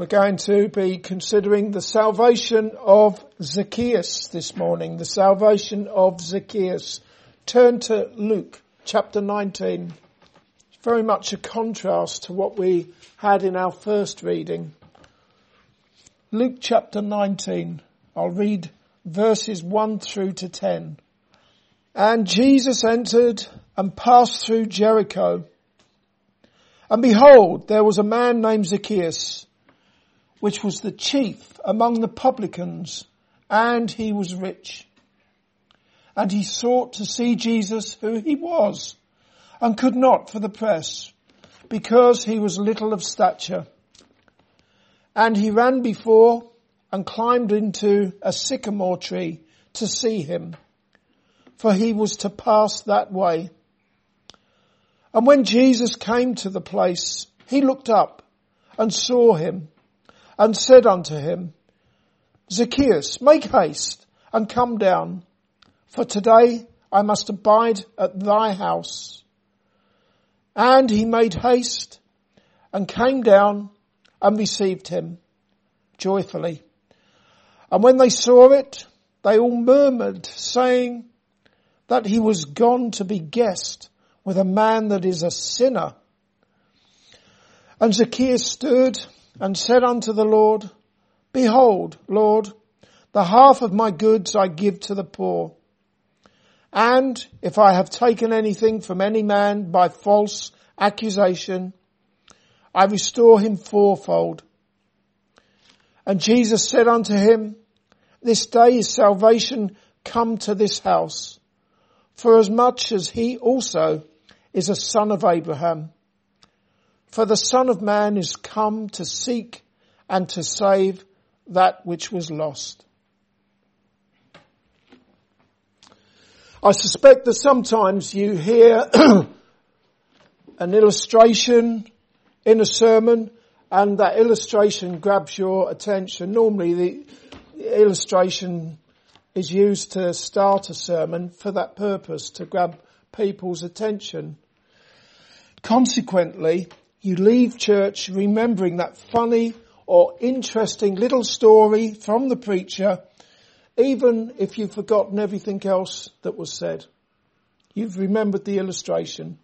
We're going to be considering the salvation of Zacchaeus this morning, the salvation of Zacchaeus. Turn to Luke chapter 19. It's very much a contrast to what we had in our first reading. Luke chapter 19. I'll read verses 1 through to 10. And Jesus entered and passed through Jericho. And behold, there was a man named Zacchaeus which was the chief among the publicans, and he was rich. And he sought to see Jesus who he was, and could not for the press, because he was little of stature. And he ran before and climbed into a sycamore tree to see him, for he was to pass that way. And when Jesus came to the place, he looked up and saw him and said unto him, Zacchaeus, make haste and come down, for today I must abide at thy house. And he made haste and came down and received him joyfully. And when they saw it, they all murmured, saying that he was gone to be guest with a man that is a sinner. And Zacchaeus stood and said unto the Lord, Behold, Lord, the half of my goods I give to the poor. And if I have taken anything from any man by false accusation, I restore him fourfold. And Jesus said unto him, This day is salvation come to this house, for as much as he also is a son of Abraham. For the Son of Man is come to seek and to save that which was lost. I suspect that sometimes you hear an illustration in a sermon and that illustration grabs your attention. Normally the illustration is used to start a sermon for that purpose, to grab people's attention. Consequently, you leave church remembering that funny or interesting little story from the preacher, even if you've forgotten everything else that was said. You've remembered the illustration.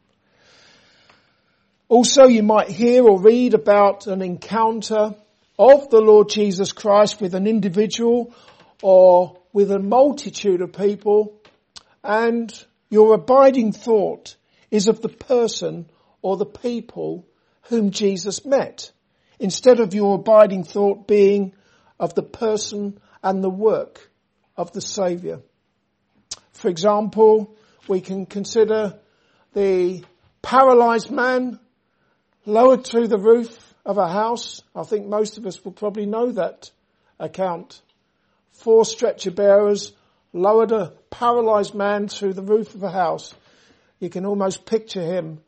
Also, you might hear or read about an encounter of the Lord Jesus Christ with an individual or with a multitude of people and your abiding thought is of the person or the people whom Jesus met, instead of your abiding thought being of the person and the work of the Saviour. For example, we can consider the paralysed man lowered through the roof of a house. I think most of us will probably know that account. Four stretcher bearers lowered a paralysed man through the roof of a house. You can almost picture him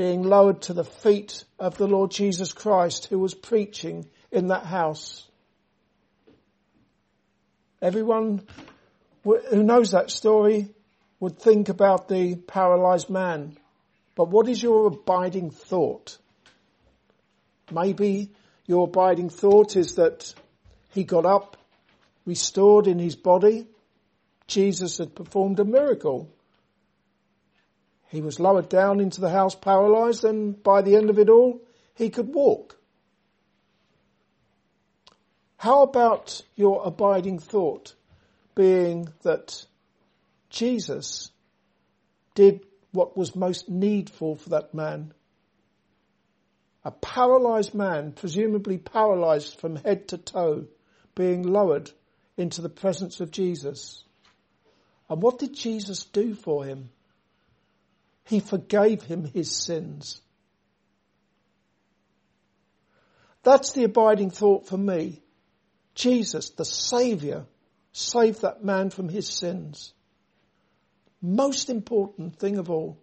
being lowered to the feet of the Lord Jesus Christ who was preaching in that house. Everyone who knows that story would think about the paralyzed man. But what is your abiding thought? Maybe your abiding thought is that he got up, restored in his body. Jesus had performed a miracle. He was lowered down into the house paralyzed and by the end of it all, he could walk. How about your abiding thought being that Jesus did what was most needful for that man? A paralyzed man, presumably paralyzed from head to toe, being lowered into the presence of Jesus. And what did Jesus do for him? He forgave him his sins. That's the abiding thought for me. Jesus, the Saviour, saved that man from his sins. Most important thing of all.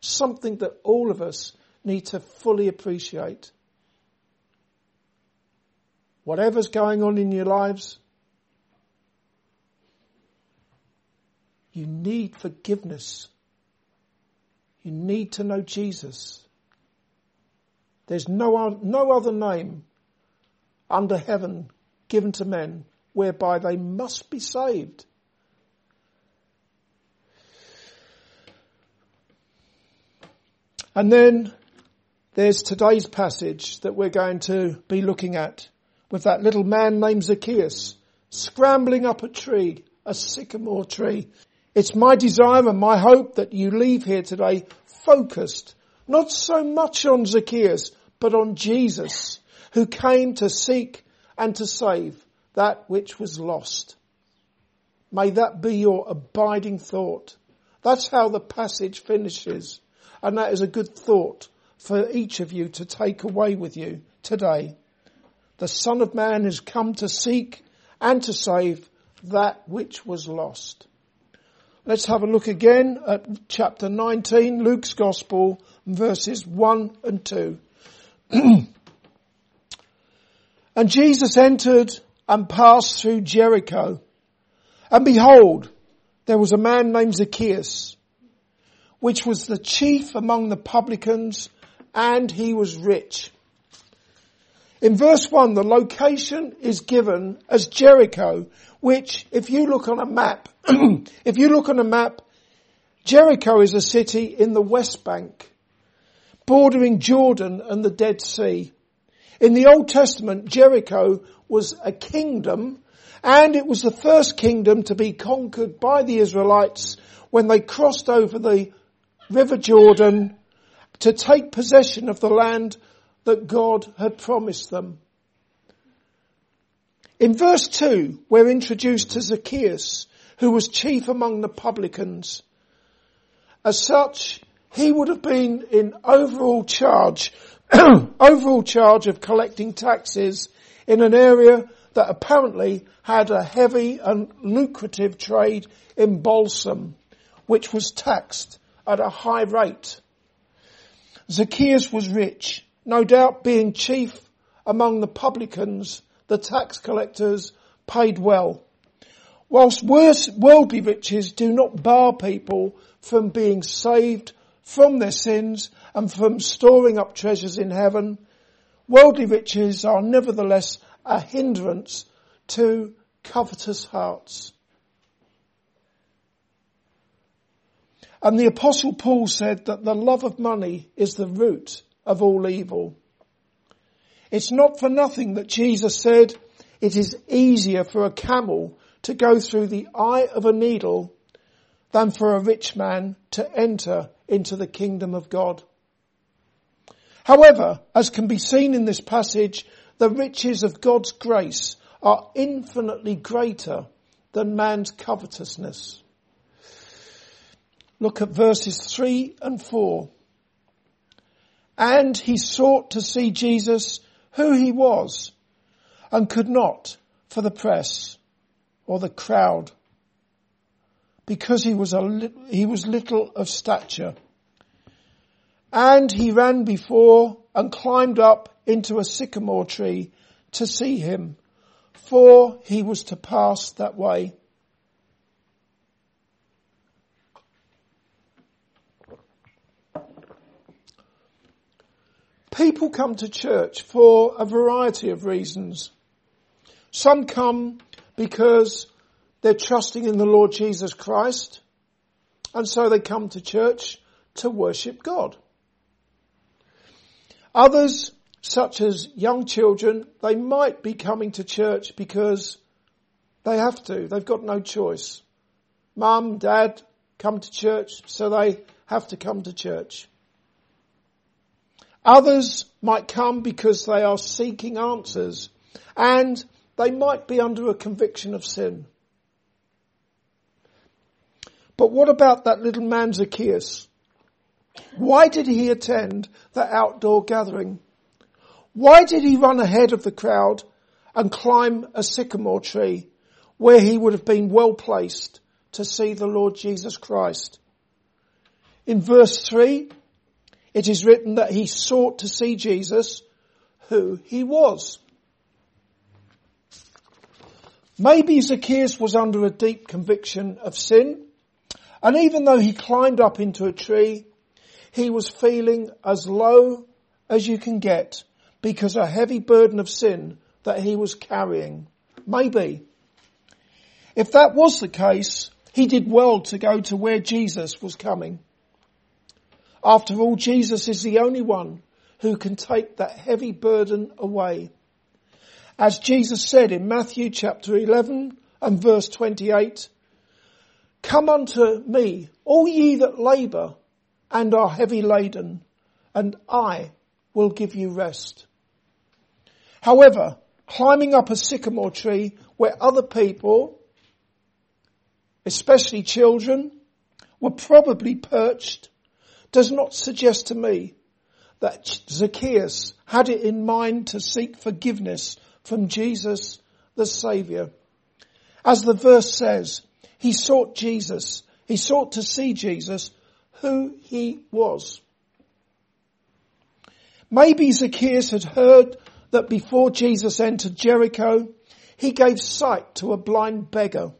Something that all of us need to fully appreciate. Whatever's going on in your lives, you need forgiveness you need to know Jesus. There's no, no other name under heaven given to men whereby they must be saved. And then there's today's passage that we're going to be looking at with that little man named Zacchaeus scrambling up a tree, a sycamore tree. It's my desire and my hope that you leave here today focused, not so much on Zacchaeus, but on Jesus, who came to seek and to save that which was lost. May that be your abiding thought. That's how the passage finishes. And that is a good thought for each of you to take away with you today. The Son of Man has come to seek and to save that which was lost. Let's have a look again at chapter 19, Luke's Gospel, verses 1 and 2. and Jesus entered and passed through Jericho. And behold, there was a man named Zacchaeus, which was the chief among the publicans, and he was rich. In verse 1, the location is given as Jericho, which if you look on a map, if you look on a map, Jericho is a city in the West Bank, bordering Jordan and the Dead Sea. In the Old Testament, Jericho was a kingdom and it was the first kingdom to be conquered by the Israelites when they crossed over the River Jordan to take possession of the land that God had promised them. In verse 2, we're introduced to Zacchaeus, who was chief among the publicans. As such, he would have been in overall charge, overall charge of collecting taxes in an area that apparently had a heavy and lucrative trade in balsam, which was taxed at a high rate. Zacchaeus was rich, no doubt being chief among the publicans the tax collectors paid well. Whilst worldly riches do not bar people from being saved from their sins and from storing up treasures in heaven, worldly riches are nevertheless a hindrance to covetous hearts. And the apostle Paul said that the love of money is the root of all evil. It's not for nothing that Jesus said it is easier for a camel to go through the eye of a needle than for a rich man to enter into the kingdom of God. However, as can be seen in this passage, the riches of God's grace are infinitely greater than man's covetousness. Look at verses three and four. And he sought to see Jesus who he was and could not for the press or the crowd because he was a he was little of stature. And he ran before and climbed up into a sycamore tree to see him, for he was to pass that way. People come to church for a variety of reasons. Some come because they're trusting in the Lord Jesus Christ, and so they come to church to worship God. Others, such as young children, they might be coming to church because they have to. They've got no choice. Mum, dad come to church, so they have to come to church. Others might come because they are seeking answers and they might be under a conviction of sin. But what about that little man Zacchaeus? Why did he attend the outdoor gathering? Why did he run ahead of the crowd and climb a sycamore tree where he would have been well placed to see the Lord Jesus Christ? In verse 3, it is written that he sought to see Jesus, who he was. Maybe Zacchaeus was under a deep conviction of sin, and even though he climbed up into a tree, he was feeling as low as you can get because a heavy burden of sin that he was carrying. Maybe. If that was the case, he did well to go to where Jesus was coming. After all, Jesus is the only one who can take that heavy burden away. As Jesus said in Matthew chapter 11 and verse 28, Come unto me, all ye that labour and are heavy laden, and I will give you rest. However, climbing up a sycamore tree where other people, especially children, were probably perched does not suggest to me that Zacchaeus had it in mind to seek forgiveness from Jesus the Saviour. As the verse says, he sought Jesus. He sought to see Jesus, who he was. Maybe Zacchaeus had heard that before Jesus entered Jericho, he gave sight to a blind beggar,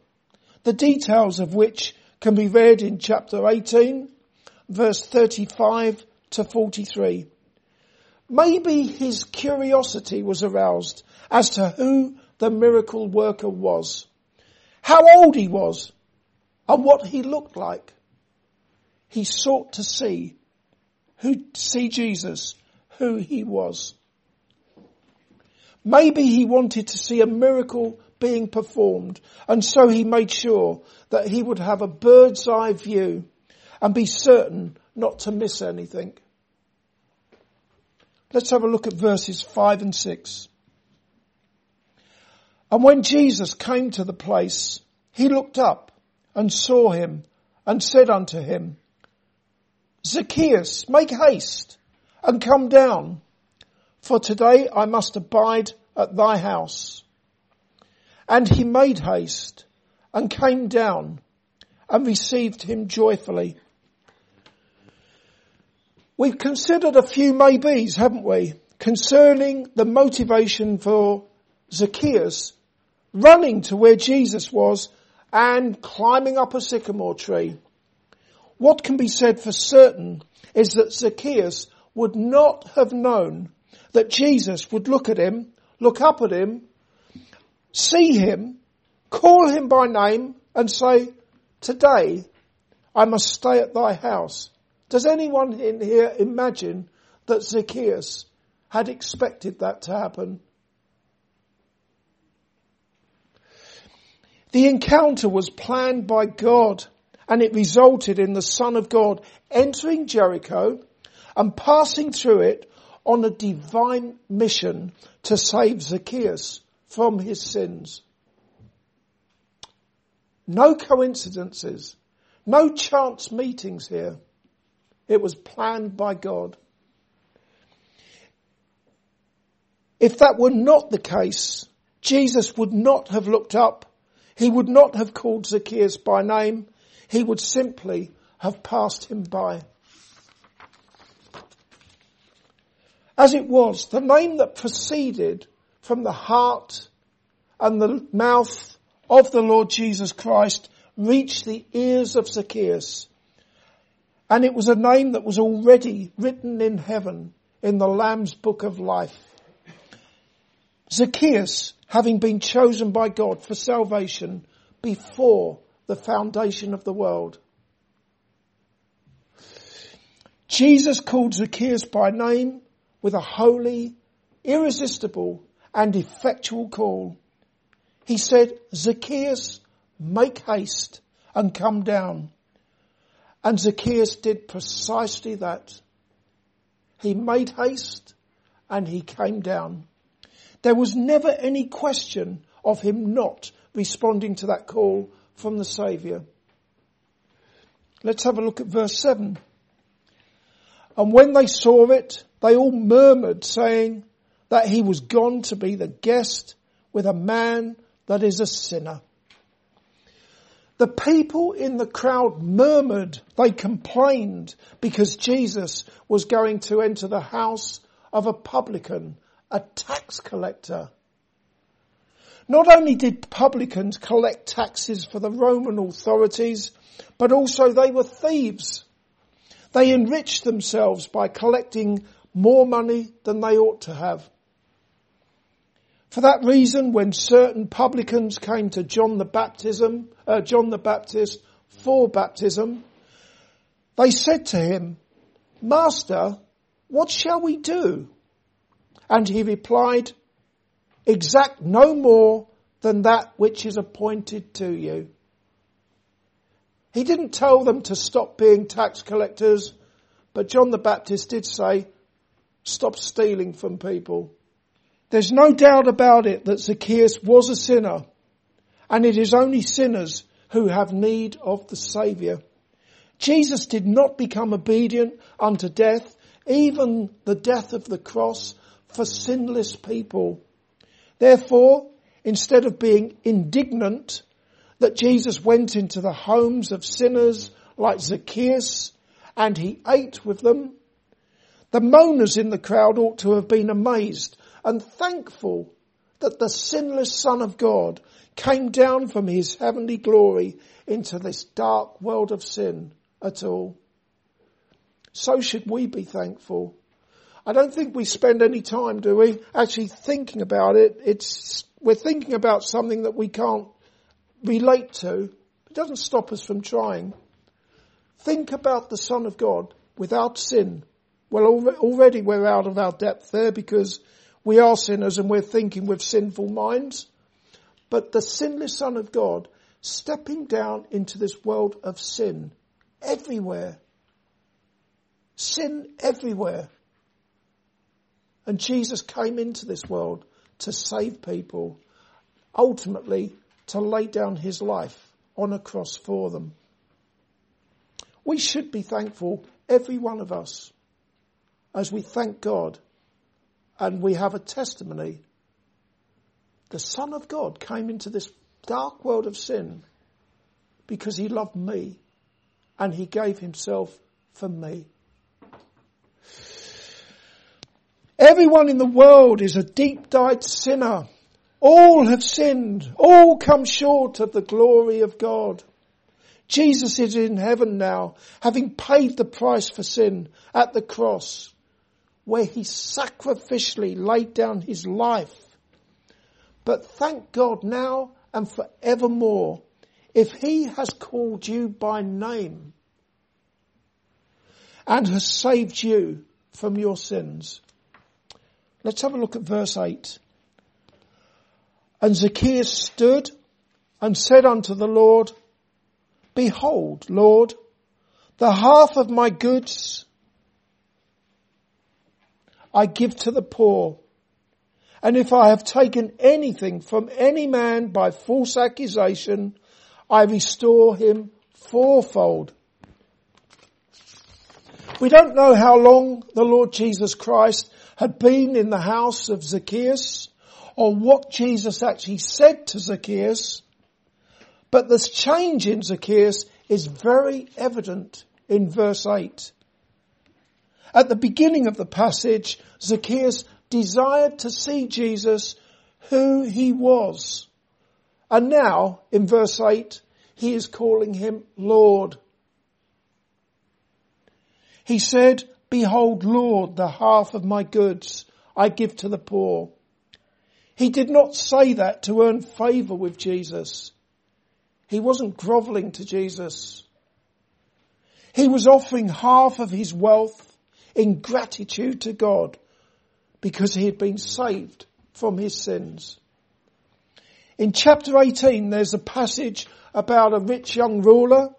the details of which can be read in chapter 18, verse 35 to 43. Maybe his curiosity was aroused as to who the miracle worker was, how old he was, and what he looked like. He sought to see who, see Jesus, who he was. Maybe he wanted to see a miracle being performed and so he made sure that he would have a bird's eye view and be certain not to miss anything. Let's have a look at verses five and six. And when Jesus came to the place, he looked up and saw him and said unto him, Zacchaeus, make haste and come down for today I must abide at thy house. And he made haste and came down and received him joyfully. We've considered a few maybes, haven't we, concerning the motivation for Zacchaeus running to where Jesus was and climbing up a sycamore tree. What can be said for certain is that Zacchaeus would not have known that Jesus would look at him, look up at him, see him, call him by name and say, today I must stay at thy house. Does anyone in here imagine that Zacchaeus had expected that to happen? The encounter was planned by God and it resulted in the Son of God entering Jericho and passing through it on a divine mission to save Zacchaeus from his sins. No coincidences, no chance meetings here. It was planned by God. If that were not the case, Jesus would not have looked up. He would not have called Zacchaeus by name. He would simply have passed him by. As it was, the name that proceeded from the heart and the mouth of the Lord Jesus Christ reached the ears of Zacchaeus. And it was a name that was already written in heaven in the Lamb's book of life. Zacchaeus, having been chosen by God for salvation before the foundation of the world. Jesus called Zacchaeus by name with a holy, irresistible and effectual call. He said, Zacchaeus, make haste and come down. And Zacchaeus did precisely that. He made haste and he came down. There was never any question of him not responding to that call from the Saviour. Let's have a look at verse 7. And when they saw it, they all murmured saying that he was gone to be the guest with a man that is a sinner. The people in the crowd murmured, they complained because Jesus was going to enter the house of a publican, a tax collector. Not only did publicans collect taxes for the Roman authorities, but also they were thieves. They enriched themselves by collecting more money than they ought to have. For that reason, when certain publicans came to John the baptism, uh, John the Baptist for baptism, they said to him, Master, what shall we do? And he replied, exact no more than that which is appointed to you. He didn't tell them to stop being tax collectors, but John the Baptist did say, stop stealing from people. There's no doubt about it that Zacchaeus was a sinner, and it is only sinners who have need of the Saviour. Jesus did not become obedient unto death, even the death of the cross for sinless people. Therefore, instead of being indignant that Jesus went into the homes of sinners like Zacchaeus and he ate with them, the moaners in the crowd ought to have been amazed and thankful that the sinless Son of God came down from his heavenly glory into this dark world of sin at all. So should we be thankful. I don't think we spend any time, do we, actually thinking about it. It's, we're thinking about something that we can't relate to. It doesn't stop us from trying. Think about the Son of God without sin. Well, already we're out of our depth there because we are sinners and we're thinking with sinful minds. But the sinless Son of God stepping down into this world of sin everywhere. Sin everywhere. And Jesus came into this world to save people, ultimately to lay down his life on a cross for them. We should be thankful, every one of us, as we thank God and we have a testimony. The Son of God came into this dark world of sin because he loved me and he gave himself for me. Everyone in the world is a deep dyed sinner. All have sinned. All come short of the glory of God. Jesus is in heaven now, having paid the price for sin at the cross, where he sacrificially laid down his life. But thank God now and forevermore, if he has called you by name and has saved you from your sins. Let's have a look at verse 8. And Zacchaeus stood and said unto the Lord, Behold, Lord, the half of my goods I give to the poor. And if I have taken anything from any man by false accusation, I restore him fourfold. We don't know how long the Lord Jesus Christ had been in the house of Zacchaeus or what Jesus actually said to Zacchaeus, but this change in Zacchaeus is very evident in verse 8. At the beginning of the passage, Zacchaeus desired to see Jesus who he was. And now, in verse 8, he is calling him Lord. He said, Behold, Lord, the half of my goods I give to the poor. He did not say that to earn favour with Jesus. He wasn't grovelling to Jesus. He was offering half of his wealth in gratitude to God because he had been saved from his sins. In chapter 18 there's a passage about a rich young ruler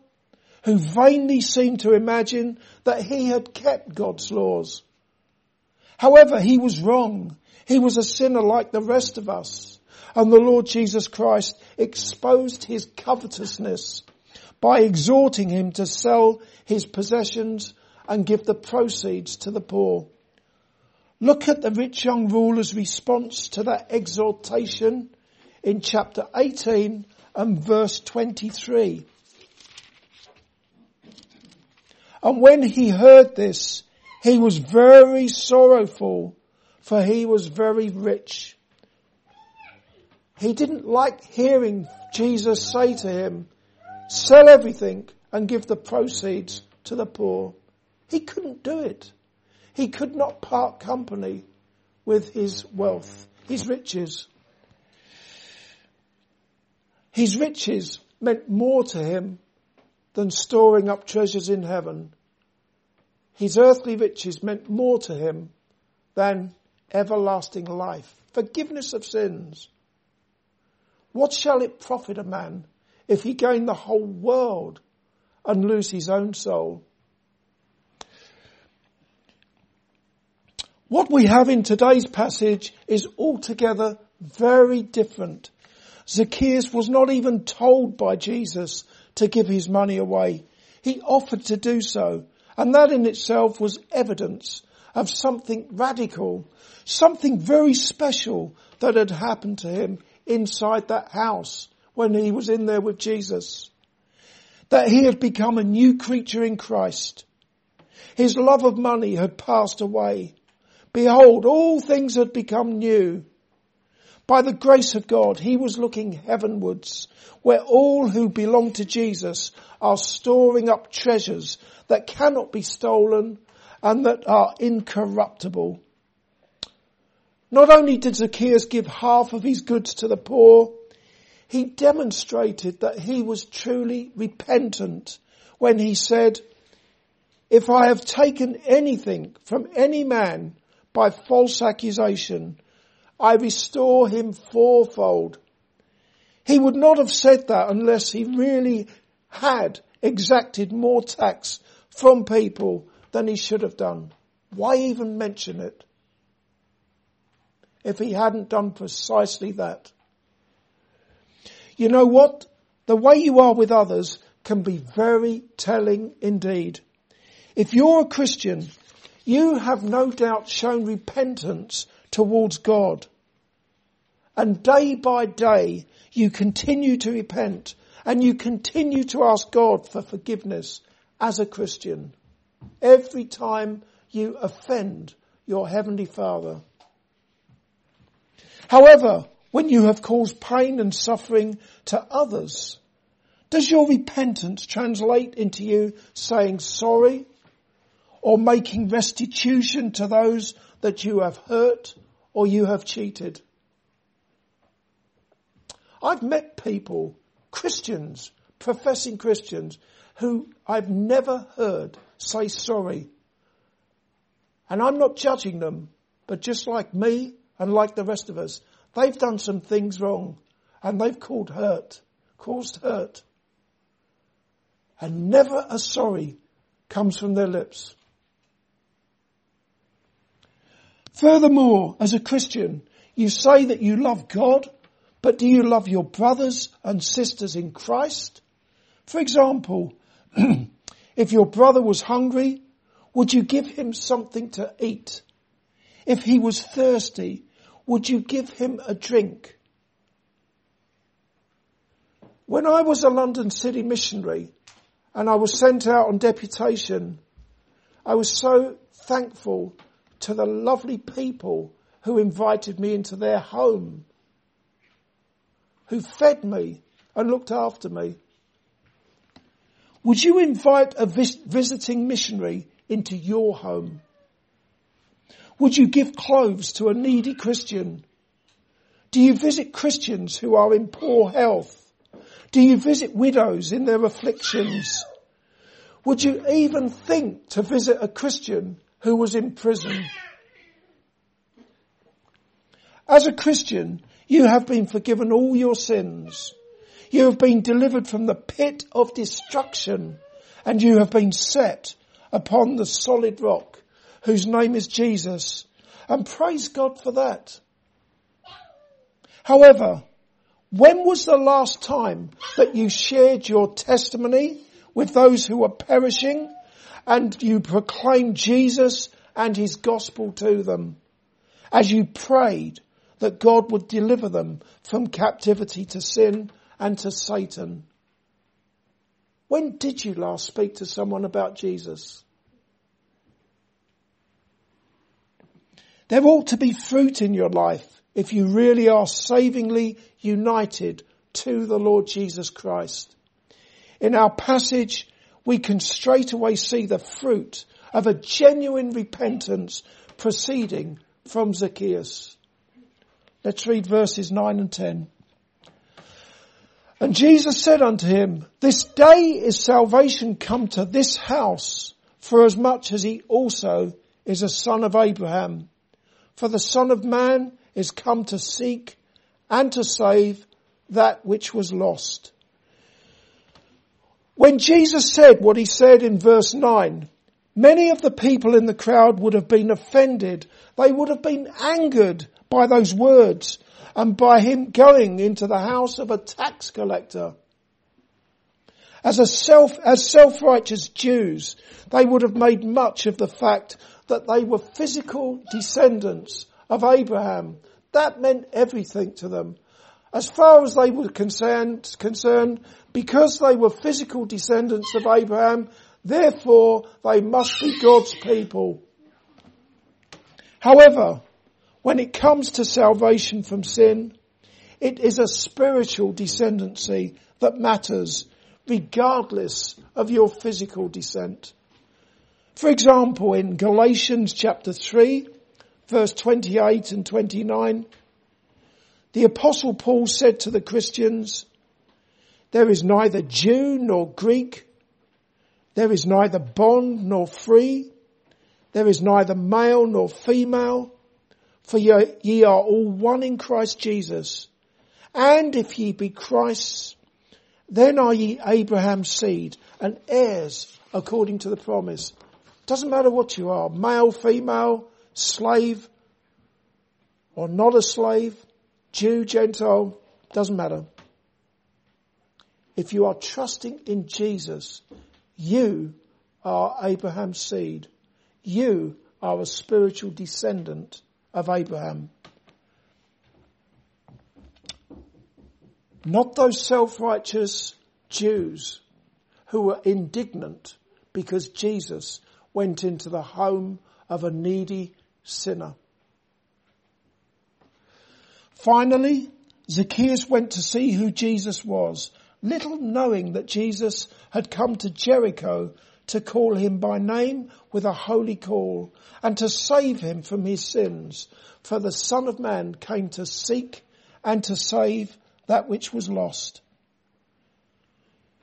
who vainly seemed to imagine that he had kept God's laws. However, he was wrong. He was a sinner like the rest of us. And the Lord Jesus Christ exposed his covetousness by exhorting him to sell his possessions and give the proceeds to the poor. Look at the rich young ruler's response to that exhortation in chapter 18 and verse 23. And when he heard this, he was very sorrowful, for he was very rich. He didn't like hearing Jesus say to him, sell everything and give the proceeds to the poor. He couldn't do it. He could not part company with his wealth, his riches. His riches meant more to him than storing up treasures in heaven. His earthly riches meant more to him than everlasting life, forgiveness of sins. What shall it profit a man if he gain the whole world and lose his own soul? What we have in today's passage is altogether very different. Zacchaeus was not even told by Jesus to give his money away. He offered to do so. And that in itself was evidence of something radical, something very special that had happened to him inside that house when he was in there with Jesus. That he had become a new creature in Christ. His love of money had passed away. Behold, all things had become new. By the grace of God, he was looking heavenwards, where all who belong to Jesus are storing up treasures that cannot be stolen and that are incorruptible. Not only did Zacchaeus give half of his goods to the poor, he demonstrated that he was truly repentant when he said, if I have taken anything from any man by false accusation, I restore him fourfold. He would not have said that unless he really had exacted more tax from people than he should have done. Why even mention it? If he hadn't done precisely that. You know what? The way you are with others can be very telling indeed. If you're a Christian, you have no doubt shown repentance towards God. And day by day, you continue to repent and you continue to ask God for forgiveness as a Christian. Every time you offend your Heavenly Father. However, when you have caused pain and suffering to others, does your repentance translate into you saying sorry or making restitution to those that you have hurt or you have cheated. I've met people, Christians, professing Christians, who I've never heard say sorry. And I'm not judging them, but just like me and like the rest of us, they've done some things wrong and they've caused hurt, caused hurt. And never a sorry comes from their lips. Furthermore, as a Christian, you say that you love God, but do you love your brothers and sisters in Christ? For example, if your brother was hungry, would you give him something to eat? If he was thirsty, would you give him a drink? When I was a London city missionary and I was sent out on deputation, I was so thankful to the lovely people who invited me into their home, who fed me and looked after me. Would you invite a vis- visiting missionary into your home? Would you give clothes to a needy Christian? Do you visit Christians who are in poor health? Do you visit widows in their afflictions? Would you even think to visit a Christian who was in prison. As a Christian, you have been forgiven all your sins. You have been delivered from the pit of destruction and you have been set upon the solid rock whose name is Jesus. And praise God for that. However, when was the last time that you shared your testimony with those who are perishing and you proclaimed Jesus and his gospel to them as you prayed that God would deliver them from captivity to sin and to Satan. When did you last speak to someone about Jesus? There ought to be fruit in your life if you really are savingly united to the Lord Jesus Christ. In our passage, we can straight away see the fruit of a genuine repentance proceeding from Zacchaeus. Let's read verses 9 and 10. And Jesus said unto him, This day is salvation come to this house, for as much as he also is a son of Abraham. For the son of man is come to seek and to save that which was lost. When Jesus said what he said in verse 9, many of the people in the crowd would have been offended. They would have been angered by those words and by him going into the house of a tax collector. As a self, as self-righteous Jews, they would have made much of the fact that they were physical descendants of Abraham. That meant everything to them. As far as they were concerned, concerned, because they were physical descendants of Abraham, therefore they must be God's people. However, when it comes to salvation from sin, it is a spiritual descendancy that matters regardless of your physical descent. For example, in Galatians chapter 3, verse 28 and 29, the apostle Paul said to the Christians, there is neither Jew nor Greek, there is neither bond nor free, there is neither male nor female, for ye are all one in Christ Jesus. And if ye be Christ's, then are ye Abraham's seed and heirs according to the promise. Doesn't matter what you are, male, female, slave, or not a slave, Jew, Gentile, doesn't matter. If you are trusting in Jesus, you are Abraham's seed. You are a spiritual descendant of Abraham. Not those self-righteous Jews who were indignant because Jesus went into the home of a needy sinner. Finally, Zacchaeus went to see who Jesus was, little knowing that Jesus had come to Jericho to call him by name with a holy call and to save him from his sins. For the son of man came to seek and to save that which was lost.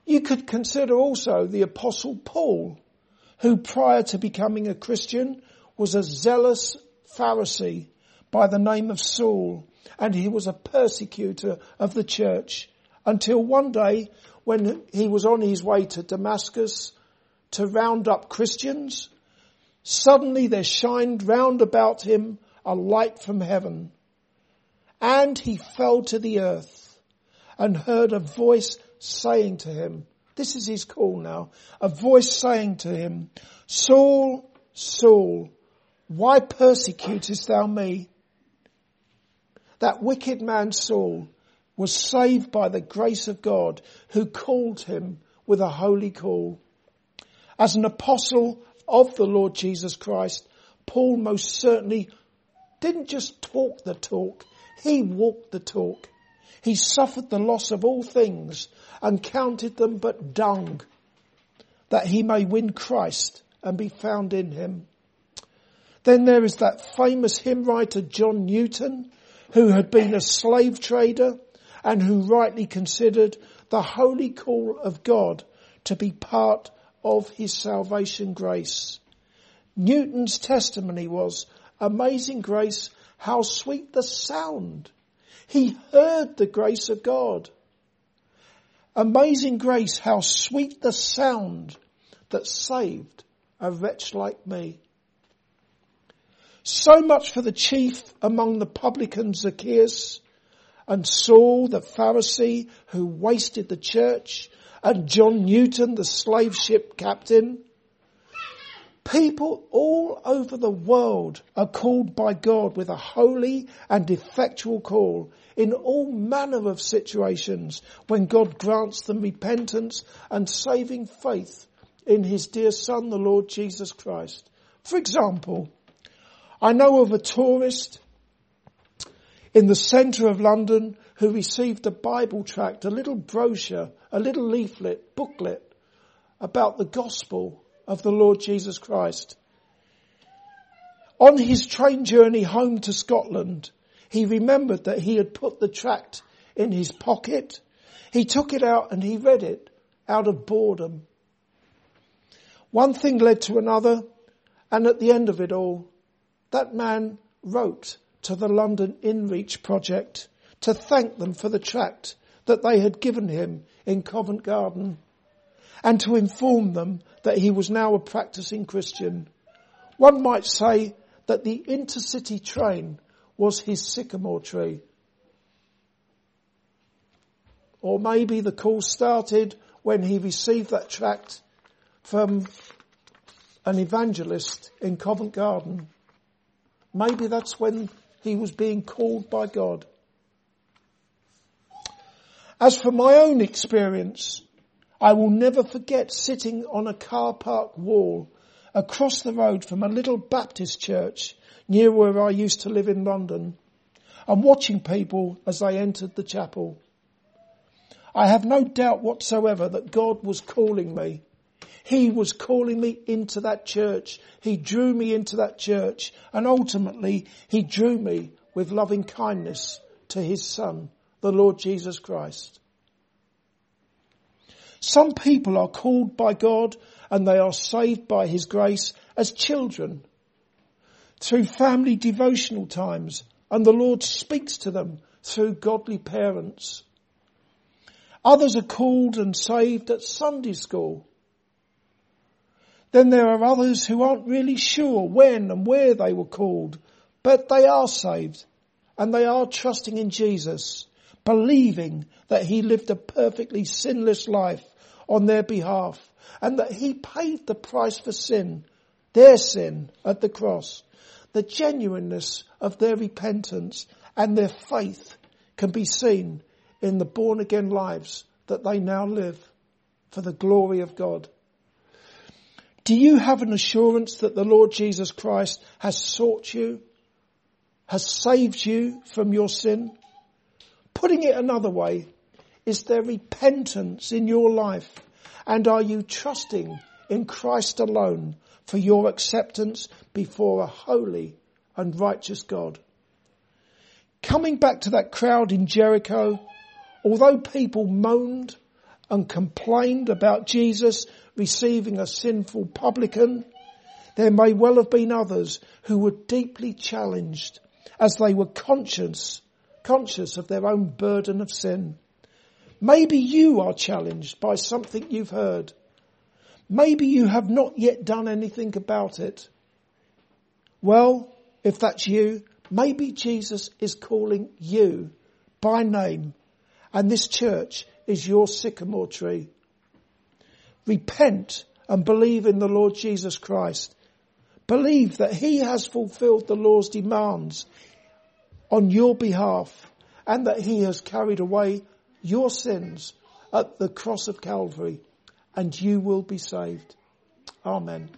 You could consider also the apostle Paul, who prior to becoming a Christian was a zealous Pharisee by the name of Saul and he was a persecutor of the church until one day when he was on his way to Damascus to round up Christians, suddenly there shined round about him a light from heaven. And he fell to the earth and heard a voice saying to him, this is his call now, a voice saying to him, Saul, Saul, why persecutest thou me? That wicked man Saul was saved by the grace of God who called him with a holy call. As an apostle of the Lord Jesus Christ, Paul most certainly didn't just talk the talk, he walked the talk. He suffered the loss of all things and counted them but dung, that he may win Christ and be found in him. Then there is that famous hymn writer John Newton, who had been a slave trader and who rightly considered the holy call of God to be part of his salvation grace. Newton's testimony was, amazing grace, how sweet the sound. He heard the grace of God. Amazing grace, how sweet the sound that saved a wretch like me. So much for the chief among the publicans Zacchaeus and Saul the Pharisee who wasted the church and John Newton, the slave ship captain. People all over the world are called by God with a holy and effectual call in all manner of situations when God grants them repentance and saving faith in his dear son, the Lord Jesus Christ. For example, I know of a tourist in the centre of London who received a Bible tract, a little brochure, a little leaflet, booklet about the gospel of the Lord Jesus Christ. On his train journey home to Scotland, he remembered that he had put the tract in his pocket He took it out and he read it out of boredom. One thing led to another and at the end of it all, that man wrote to the London InReach project to thank them for the tract that they had given him in Covent Garden and to inform them that he was now a practicing Christian. One might say that the intercity train was his sycamore tree. Or maybe the call started when he received that tract from an evangelist in Covent Garden. Maybe that's when he was being called by God. As for my own experience, I will never forget sitting on a car park wall across the road from a little Baptist church near where I used to live in London and watching people as they entered the chapel. I have no doubt whatsoever that God was calling me. He was calling me into that church. He drew me into that church and ultimately he drew me with loving kindness to his son, the Lord Jesus Christ. Some people are called by God and they are saved by his grace as children through family devotional times and the Lord speaks to them through godly parents. Others are called and saved at Sunday school. Then there are others who aren't really sure when and where they were called, but they are saved and they are trusting in Jesus, believing that he lived a perfectly sinless life on their behalf and that he paid the price for sin, their sin at the cross. The genuineness of their repentance and their faith can be seen in the born again lives that they now live for the glory of God. Do you have an assurance that the Lord Jesus Christ has sought you, has saved you from your sin? Putting it another way, is there repentance in your life? And are you trusting in Christ alone for your acceptance before a holy and righteous God? Coming back to that crowd in Jericho, although people moaned and complained about Jesus receiving a sinful publican, there may well have been others who were deeply challenged as they were conscious, conscious of their own burden of sin. Maybe you are challenged by something you've heard. Maybe you have not yet done anything about it. Well, if that's you, maybe Jesus is calling you by name and this church is your sycamore tree. Repent and believe in the Lord Jesus Christ. Believe that He has fulfilled the law's demands on your behalf and that He has carried away your sins at the cross of Calvary and you will be saved. Amen.